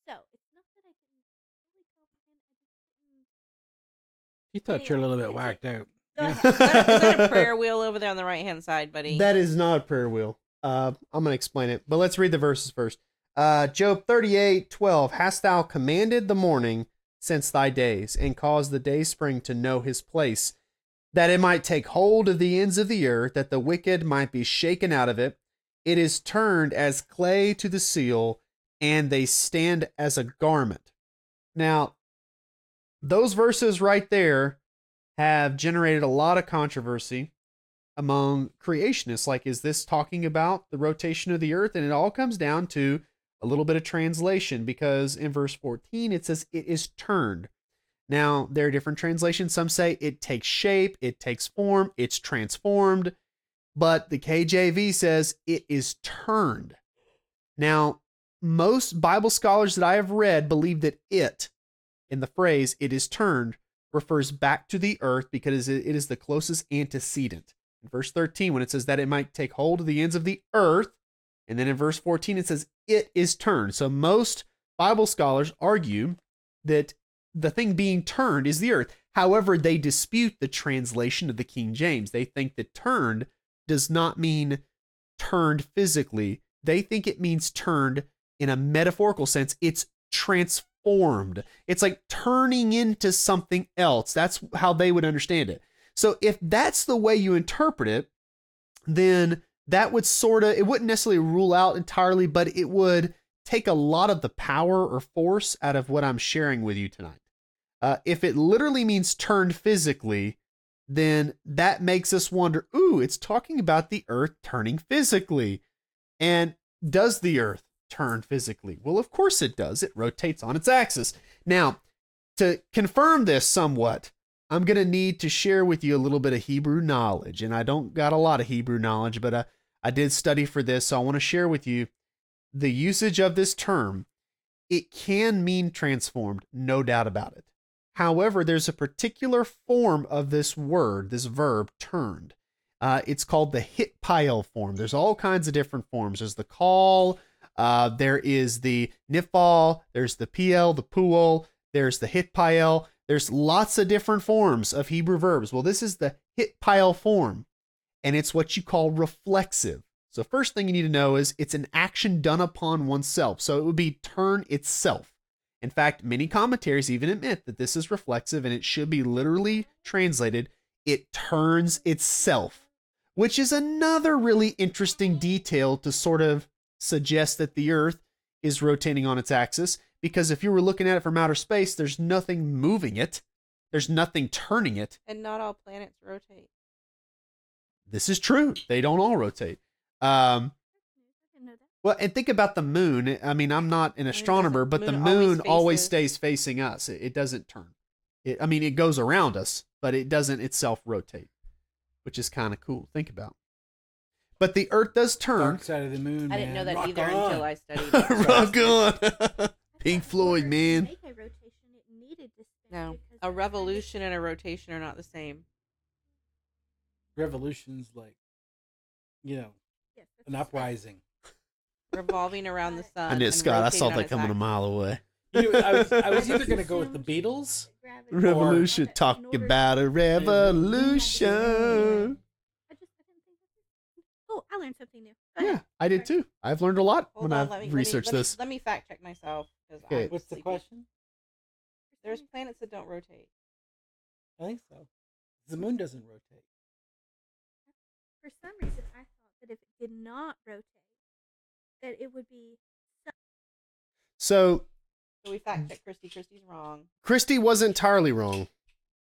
So it's not that I didn't fully comprehend, I just couldn't. You thought you're a little bit Anyway, whacked out. *laughs* Yeah. Is that, is that a *laughs* prayer wheel over there on the right hand side, buddy? That is not a prayer wheel. Uh, I'm going to explain it, but let's read the verses first. Uh, Job 38 12. Hast thou commanded the morning since thy days, and caused the day spring to know his place, that it might take hold of the ends of the earth, that the wicked might be shaken out of it? It is turned as clay to the seal, and they stand as a garment. Now, those verses right there have generated a lot of controversy among creationists. Like, is this talking about the rotation of the earth? And it all comes down to a little bit of translation because in verse 14 it says it is turned. Now, there are different translations. Some say it takes shape, it takes form, it's transformed, but the KJV says it is turned. Now, most Bible scholars that I have read believe that it, in the phrase it is turned, refers back to the earth because it is the closest antecedent. In verse 13, when it says that it might take hold of the ends of the earth, and then in verse 14, it says it is turned. So most Bible scholars argue that the thing being turned is the earth. However, they dispute the translation of the King James. They think that turned does not mean turned physically, they think it means turned in a metaphorical sense. It's transformed. It's like turning into something else. That's how they would understand it. So if that's the way you interpret it, then that would sort of, it wouldn't necessarily rule out entirely, but it would take a lot of the power or force out of what I'm sharing with you tonight. Uh, if it literally means turned physically, then that makes us wonder ooh, it's talking about the earth turning physically. And does the earth turn physically? Well, of course it does. It rotates on its axis. Now, to confirm this somewhat, I'm going to need to share with you a little bit of Hebrew knowledge. And I don't got a lot of Hebrew knowledge, but I, I did study for this. So I want to share with you the usage of this term. It can mean transformed, no doubt about it. However, there's a particular form of this word, this verb, turned. Uh, it's called the hithpael form. There's all kinds of different forms. There's the qal, uh, there is the nifal, there's the pl, the pual, there's the hithpael. There's lots of different forms of Hebrew verbs. Well, this is the hithpael form, and it's what you call reflexive. So, first thing you need to know is it's an action done upon oneself. So, it would be turn itself. In fact, many commentaries even admit that this is reflexive and it should be literally translated, it turns itself, which is another really interesting detail to sort of suggest that the Earth is rotating on its axis. Because if you were looking at it from outer space, there's nothing moving it, there's nothing turning it. and not all planets rotate. This is true. They don't all rotate. Um, I didn't know that. Well, and think about the moon. I mean, I'm not an astronomer, doesn't- but the moon always moon always faces- stays facing us. It, it doesn't turn. It, I mean, it goes around us, but it doesn't itself rotate, which is kind of cool. Think about. But the Earth does turn. Dark side of the moon. I didn't know that Rock either on. until I studied *laughs* it. Rock on. *laughs* Pink Floyd, in order to man. make a rotation, it needed to No, a revolution and a rotation are not the same. Revolutions like, you know, Yes, an a spin. uprising. Revolving around the sun. I knew Scott. I saw that coming a mile away. You know, I was, I was either going to go with the Beatles. Revolution. In Talk about a revolution. I just I didn't think that's Oh, I learned something new. Yeah. I did too. I've learned a lot Hold when on, I've let me, let me- researched let me- this. Let me fact check myself. Okay. I'm What's the question? There's planets that don't rotate. I think so. The moon doesn't rotate. For some reason, I thought that if it did not rotate, that it would be So So we fact check Christy. Christy's wrong. Christy wasn't entirely wrong,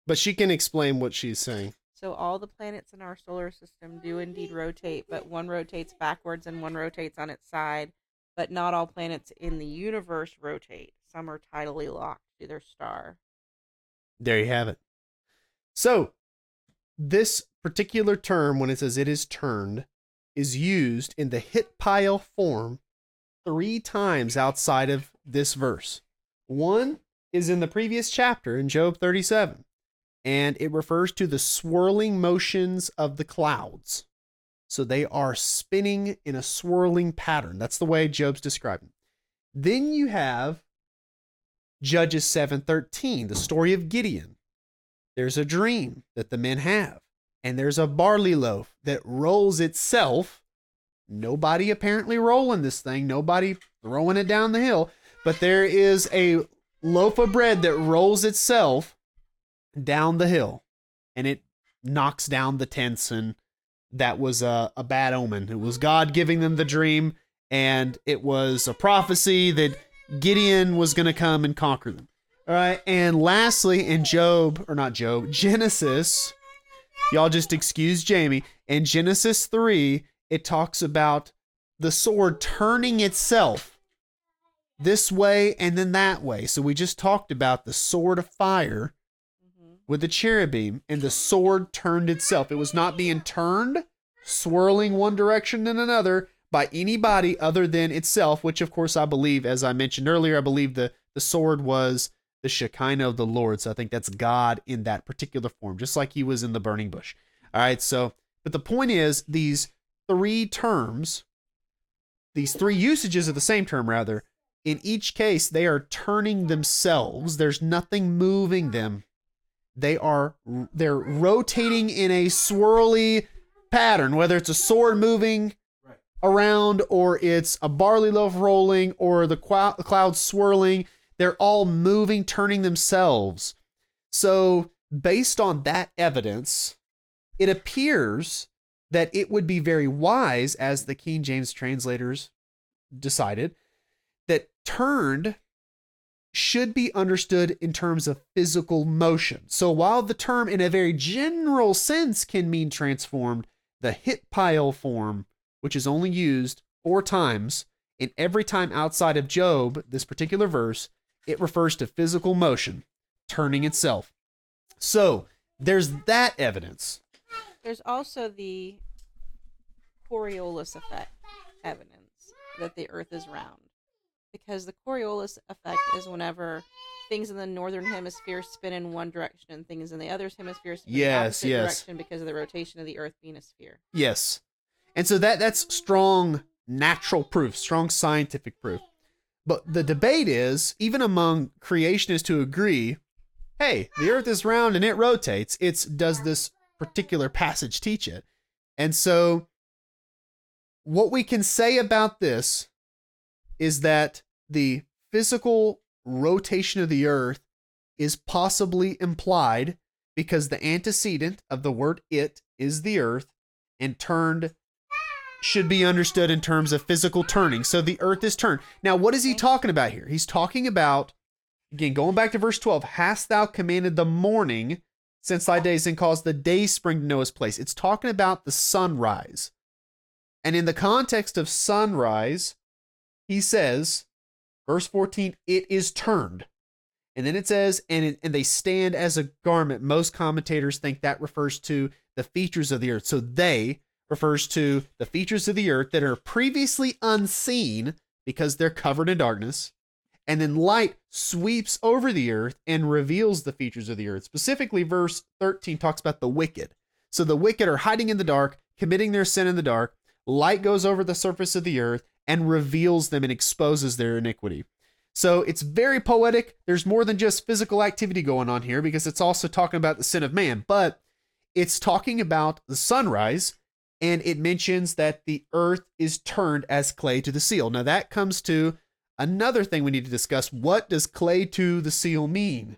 but she can explain what she's saying. So all the planets in our solar system do indeed rotate, but one rotates backwards and one rotates on its side. But not all planets in the universe rotate. Some are tidally locked to their star. There you have it. So, this particular term, when it says it is turned, is used in the hithpael form three times outside of this verse. One is in the previous chapter in Job 37, and it refers to the swirling motions of the clouds. So they are spinning in a swirling pattern. That's the way Job's describing. Then you have Judges 7:13, the story of Gideon. There's a dream that the men have, and there's a barley loaf that rolls itself. Nobody apparently rolling this thing, nobody throwing it down the hill, but there is a loaf of bread that rolls itself down the hill and it knocks down the tents and that was a, a bad omen. It was God giving them the dream and it was a prophecy that Gideon was going to come and conquer them. All right. And lastly, in Job, or not Job, Genesis, y'all just excuse Jamie. In Genesis 3, it talks about the sword turning itself this way and then that way. So we just talked about the sword of fire hmm with the cherubim, and the sword turned itself. It was not being turned, swirling one direction and another by anybody other than itself, which, of course, I believe, as I mentioned earlier, I believe the, the sword was the Shekinah of the Lord. So I think that's God in that particular form, just like he was in the burning bush. All right. So, but the point is, these three terms, these three usages of the same term, rather, in each case, they are turning themselves. There's nothing moving them they are they're rotating in a swirly pattern whether it's a sword moving around or it's a barley loaf rolling or the clou- clouds swirling they're all moving turning themselves so based on that evidence it appears that it would be very wise as the King James translators decided that turned should be understood in terms of physical motion. So while the term in a very general sense can mean transformed, the hithpael form, which is only used four times, and every time outside of Job, this particular verse, it refers to physical motion, turning itself. So there's that evidence. There's also the Coriolis effect evidence that the Earth is round, because the Coriolis effect is whenever things in the northern hemisphere spin in one direction and things in the other hemisphere spin in the Yes, opposite yes. direction because of the rotation of the Earth being a sphere. Yes. And so that that's strong natural proof, strong scientific proof. But the debate is, even among creationists who agree, hey, the earth is round and it rotates, it's does this particular passage teach it? And so what we can say about this is that the physical rotation of the earth is possibly implied because the antecedent of the word it is the earth and turned should be understood in terms of physical turning. So the earth is turned. Now, what is he talking about here? He's talking about, again, going back to verse 12, hast thou commanded the morning since thy days and caused the day spring to know his place? It's talking about the sunrise. And in the context of sunrise, he says, verse 14, it is turned. And then it says, and, it, and they stand as a garment. Most commentators think that refers to the features of the earth. So they refers to the features of the earth that are previously unseen because they're covered in darkness. And then light sweeps over the earth and reveals the features of the earth. Specifically, verse 13 talks about the wicked. So the wicked are hiding in the dark, committing their sin in the dark. Light goes over the surface of the earth and reveals them and exposes their iniquity. So it's very poetic. There's more than just physical activity going on here because it's also talking about the sin of man, but it's talking about the sunrise and it mentions that the earth is turned as clay to the seal. Now that comes to another thing we need to discuss. What does clay to the seal mean?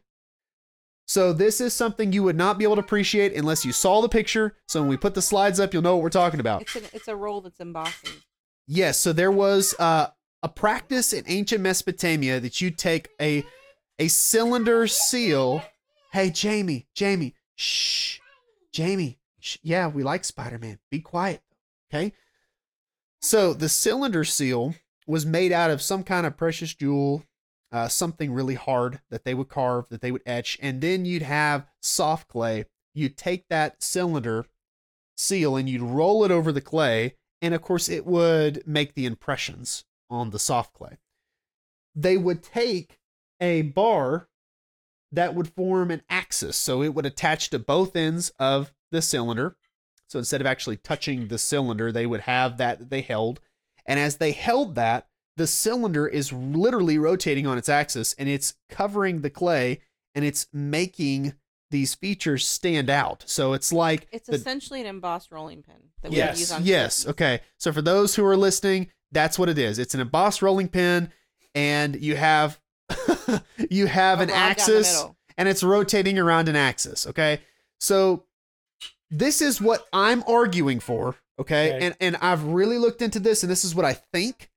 So this is something you would not be able to appreciate unless you saw the picture. So when we put the slides up, you'll know what we're talking about. It's an, it's a roll that's embossing. Yes, so there was uh, a practice in ancient Mesopotamia that you take a a cylinder seal. Hey, Jamie, Jamie, shh, Jamie. Yeah, we like Spider Man. Be quiet, okay? So the cylinder seal was made out of some kind of precious jewel, uh, something really hard that they would carve, that they would etch, and then you'd have soft clay you'd take that cylinder seal and you'd roll it over the clay, and of course, it would make the impressions on the soft clay. They would take a bar that would form an axis. So it would attach to both ends of the cylinder. So instead of actually touching the cylinder, they would have that they held. And as they held that, the cylinder is literally rotating on its axis and it's covering the clay and it's making these features stand out. So it's like It's the- essentially an embossed rolling pin that we would use Yes, on yes. Okay. So for those who are listening, that's what it is. It's an embossed rolling pin, and you have *laughs* you have an rod down the axis, and it's rotating around an axis. Okay. So this is what I'm arguing for. Okay. Okay. And and I've really looked into this, and this is what I think.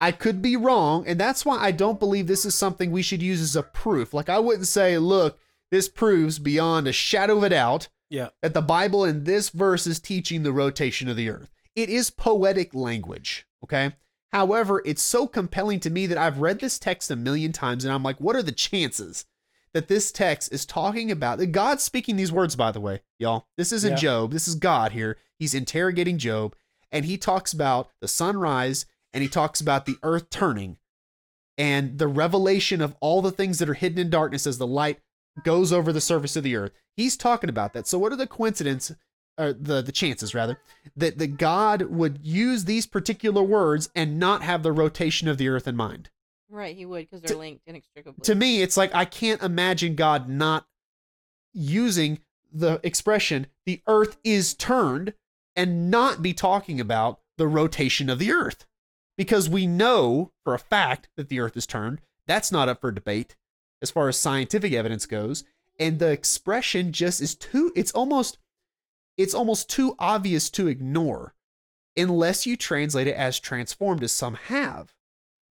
I could be wrong, and that's why I don't believe this is something we should use as a proof. Like I wouldn't say, look, this proves beyond a shadow of a doubt Yeah. that the Bible in this verse is teaching the rotation of the earth. It is poetic language, okay? However, it's so compelling to me that I've read this text a million times and I'm like, what are the chances that this text is talking about that God's speaking these words, by the way, y'all? This isn't Yeah. Job, this is God here. He's interrogating Job and he talks about the sunrise and he talks about the earth turning and the revelation of all the things that are hidden in darkness as the light goes over the surface of the earth. He's talking about that. So what are the coincidence or the the chances rather that that God would use these particular words and not have the rotation of the earth in mind? Right, he would because they're linked inextricably. To me, it's like I can't imagine God not using the expression the earth is turned and not be talking about the rotation of the earth. Because we know for a fact that the earth is turned. That's not up for debate as far as scientific evidence goes. And the expression just is too it's almost it's almost too obvious to ignore unless you translate it as transformed as some have.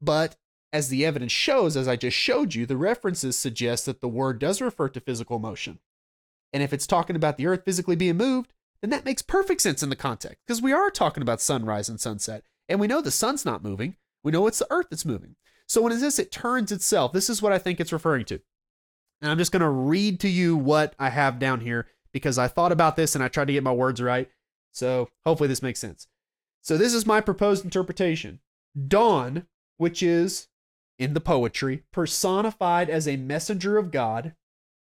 But as the evidence shows, as I just showed you, the references suggest that the word does refer to physical motion. And if it's talking about the earth physically being moved, then that makes perfect sense in the context because we are talking about sunrise and sunset. And we know the sun's not moving. We know it's the earth that's moving. So when it says it turns itself, this is what I think it's referring to. And I'm just going to read to you what I have down here because I thought about this and I tried to get my words right. So hopefully this makes sense. So this is my proposed interpretation. Dawn, which is in the poetry, personified as a messenger of God,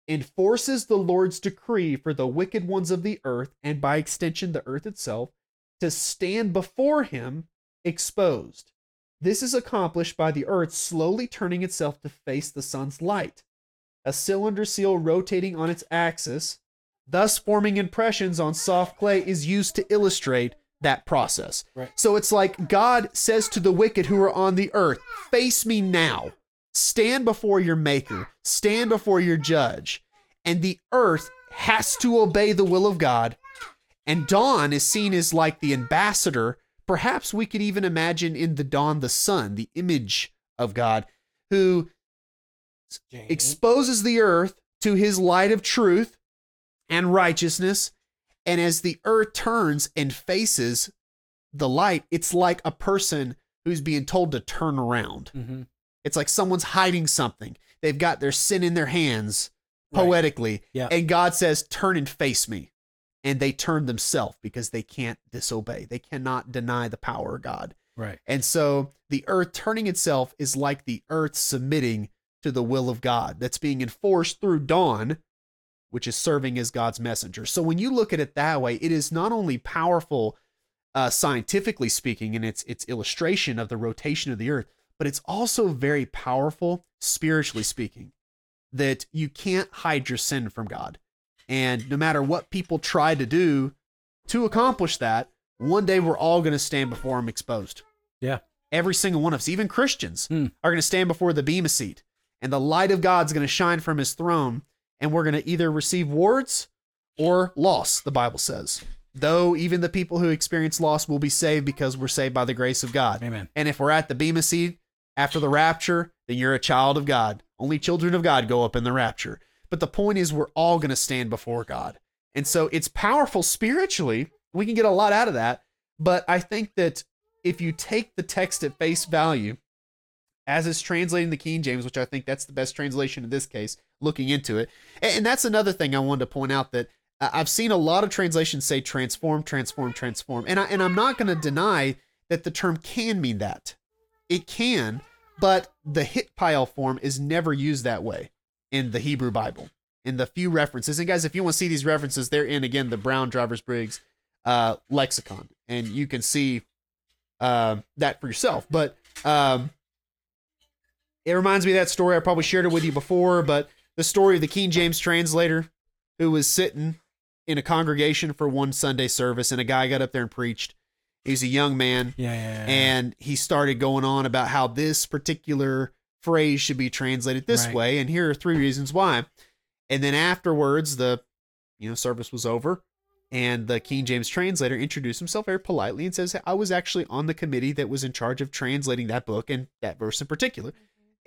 enforces the Lord's decree for the wicked ones of the earth, and by extension, the earth itself, to stand before him exposed. This is accomplished by the earth slowly turning itself to face the sun's light, a cylinder seal rotating on its axis, thus forming impressions on soft clay, is used to illustrate that process. Right. So it's like God says to the wicked who are on the earth, Face me now. Stand before your maker, stand before your judge. And the earth has to obey the will of God. And dawn is seen as like the ambassador. Perhaps we could even imagine in the dawn the sun, the image of God, who Jane. exposes the earth to his light of truth and righteousness. And as the earth turns and faces the light, it's like a person who's being told to turn around. Mhm. It's like someone's hiding something. They've got their sin in their hands Right. poetically. Yeah. And God says, Turn and face me. And they turn themselves because they can't disobey. They cannot deny the power of God. Right. And so the earth turning itself is like the earth submitting to the will of God that's being enforced through dawn, which is serving as God's messenger. So when you look at it that way, it is not only powerful uh, scientifically speaking in its its illustration of the rotation of the earth, but it's also very powerful spiritually speaking. That you can't hide your sin from God. And no matter what people try to do to accomplish that, one day we're all going to stand before him exposed. Yeah. Every single one of us, even Christians, Hmm. are going to stand before the bema seat, and the light of God's going to shine from his throne, and we're going to either receive wards or loss, the Bible says. Though even the people who experience loss will be saved because we're saved by the grace of God. Amen. And if we're at the bema seat after the rapture, then you're a child of God. Only children of God go up in the rapture. But the point is, we're all going to stand before God. And so it's powerful spiritually. We can get a lot out of that. But I think that if you take the text at face value, as it's translating the King James, which I think that's the best translation in this case, looking into it. And and that's another thing I wanted to point out that I- I've seen a lot of translations say transform, transform, transform, and I and I'm not going to deny that the term can mean that. It can, but the hithpael form is never used that way in the Hebrew Bible. In the few references, and guys, if you want to see these references, they're in again the Brown Drivers Briggs uh, lexicon, and you can see uh, that for yourself. But um, it reminds me of that story. I probably shared it with you before, but the story of the King James translator who was sitting in a congregation for one Sunday service, and a guy got up there and preached. He's a young man, Yeah, yeah, yeah. and he started going on about how this particular phrase should be translated this Right. way, and here are three reasons why. And then afterwards, the you know service was over, and the King James translator introduced himself very politely and says, "I was actually on the committee that was in charge of translating that book and that verse in particular."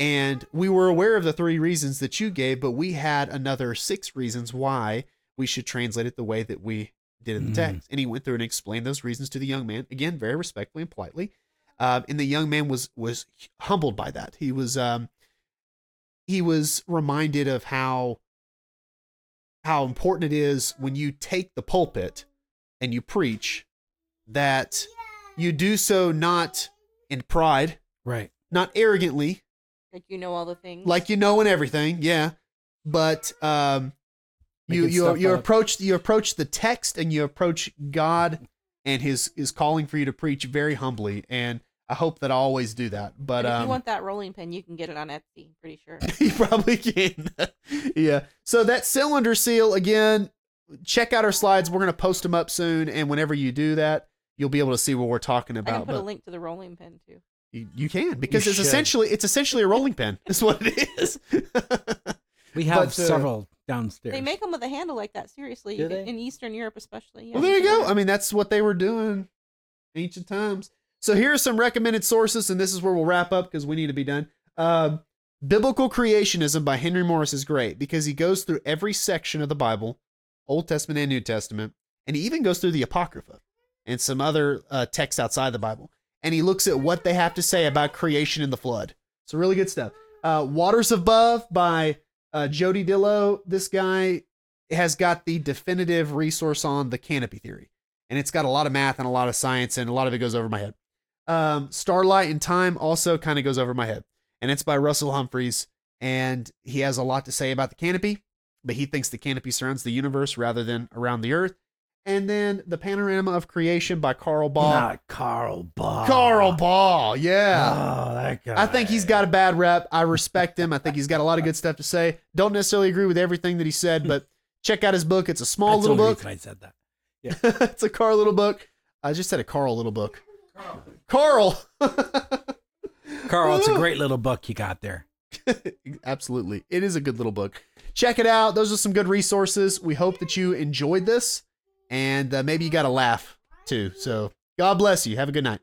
And we were aware of the three reasons that you gave, but we had another six reasons why we should translate it the way that we did in the Mm. text. And he went through and explained those reasons to the young man again, very respectfully and politely. Um, and the young man was was humbled by that. He was um, he was reminded of how how important it is when you take the pulpit and you preach that you do so not in pride, right. not arrogantly, Like you know all the things. like you know and everything, yeah. But um, you you you up. approach you approach the text and you approach God and His His calling for you to preach very humbly, and I hope that I always do that. But And if um, you want that rolling pin, you can get it on Etsy. I'm pretty sure. *laughs* you probably can. *laughs* yeah. So that cylinder seal again. Check out our slides. We're gonna post them up soon, and whenever you do that, you'll be able to see what we're talking about. I can about. put a link to the rolling pin too. You, you can because it's should. essentially it's essentially a rolling pin. *laughs* Is what it is. *laughs* We have But, uh, several downstairs. They make them with a handle like that. Seriously, Do can- they? in Eastern Europe especially. Yeah, well, there you go. I mean, that's what they were doing ancient times. So here are some recommended sources, and this is where we'll wrap up because we need to be done. Um, Biblical Creationism by Henry Morris is great because he goes through every section of the Bible, Old Testament and New Testament, and he even goes through the Apocrypha and some other uh, texts outside the Bible, and he looks at what they have to say about creation and the flood. So really good stuff. Uh, Waters Above by uh, Jody Dillow. This guy has got the definitive resource on the canopy theory, and it's got a lot of math and a lot of science, and a lot of it goes over my head. Um, Starlight in Time also kind of goes over my head, and it's by Russell Humphreys, and he has a lot to say about the canopy, but he thinks the canopy surrounds the universe rather than around the Earth. And then the Panorama of Creation by Carl Baugh. Not Carl Baugh. Carl Baugh, yeah. Oh, that guy. I think he's got a bad rep. I respect him. I think he's got a lot of good stuff to say. Don't necessarily agree with everything that he said, but check out his book. It's a small That's little book. I said that. *laughs* Yeah, it's a Carl little book. I just said a Carl little book. Carl. Carl, *laughs* it's a great little book you got there. *laughs* Absolutely. It is a good little book. Check it out. Those are some good resources. We hope that you enjoyed this and uh, maybe you got a laugh too. So God bless you. Have a good night.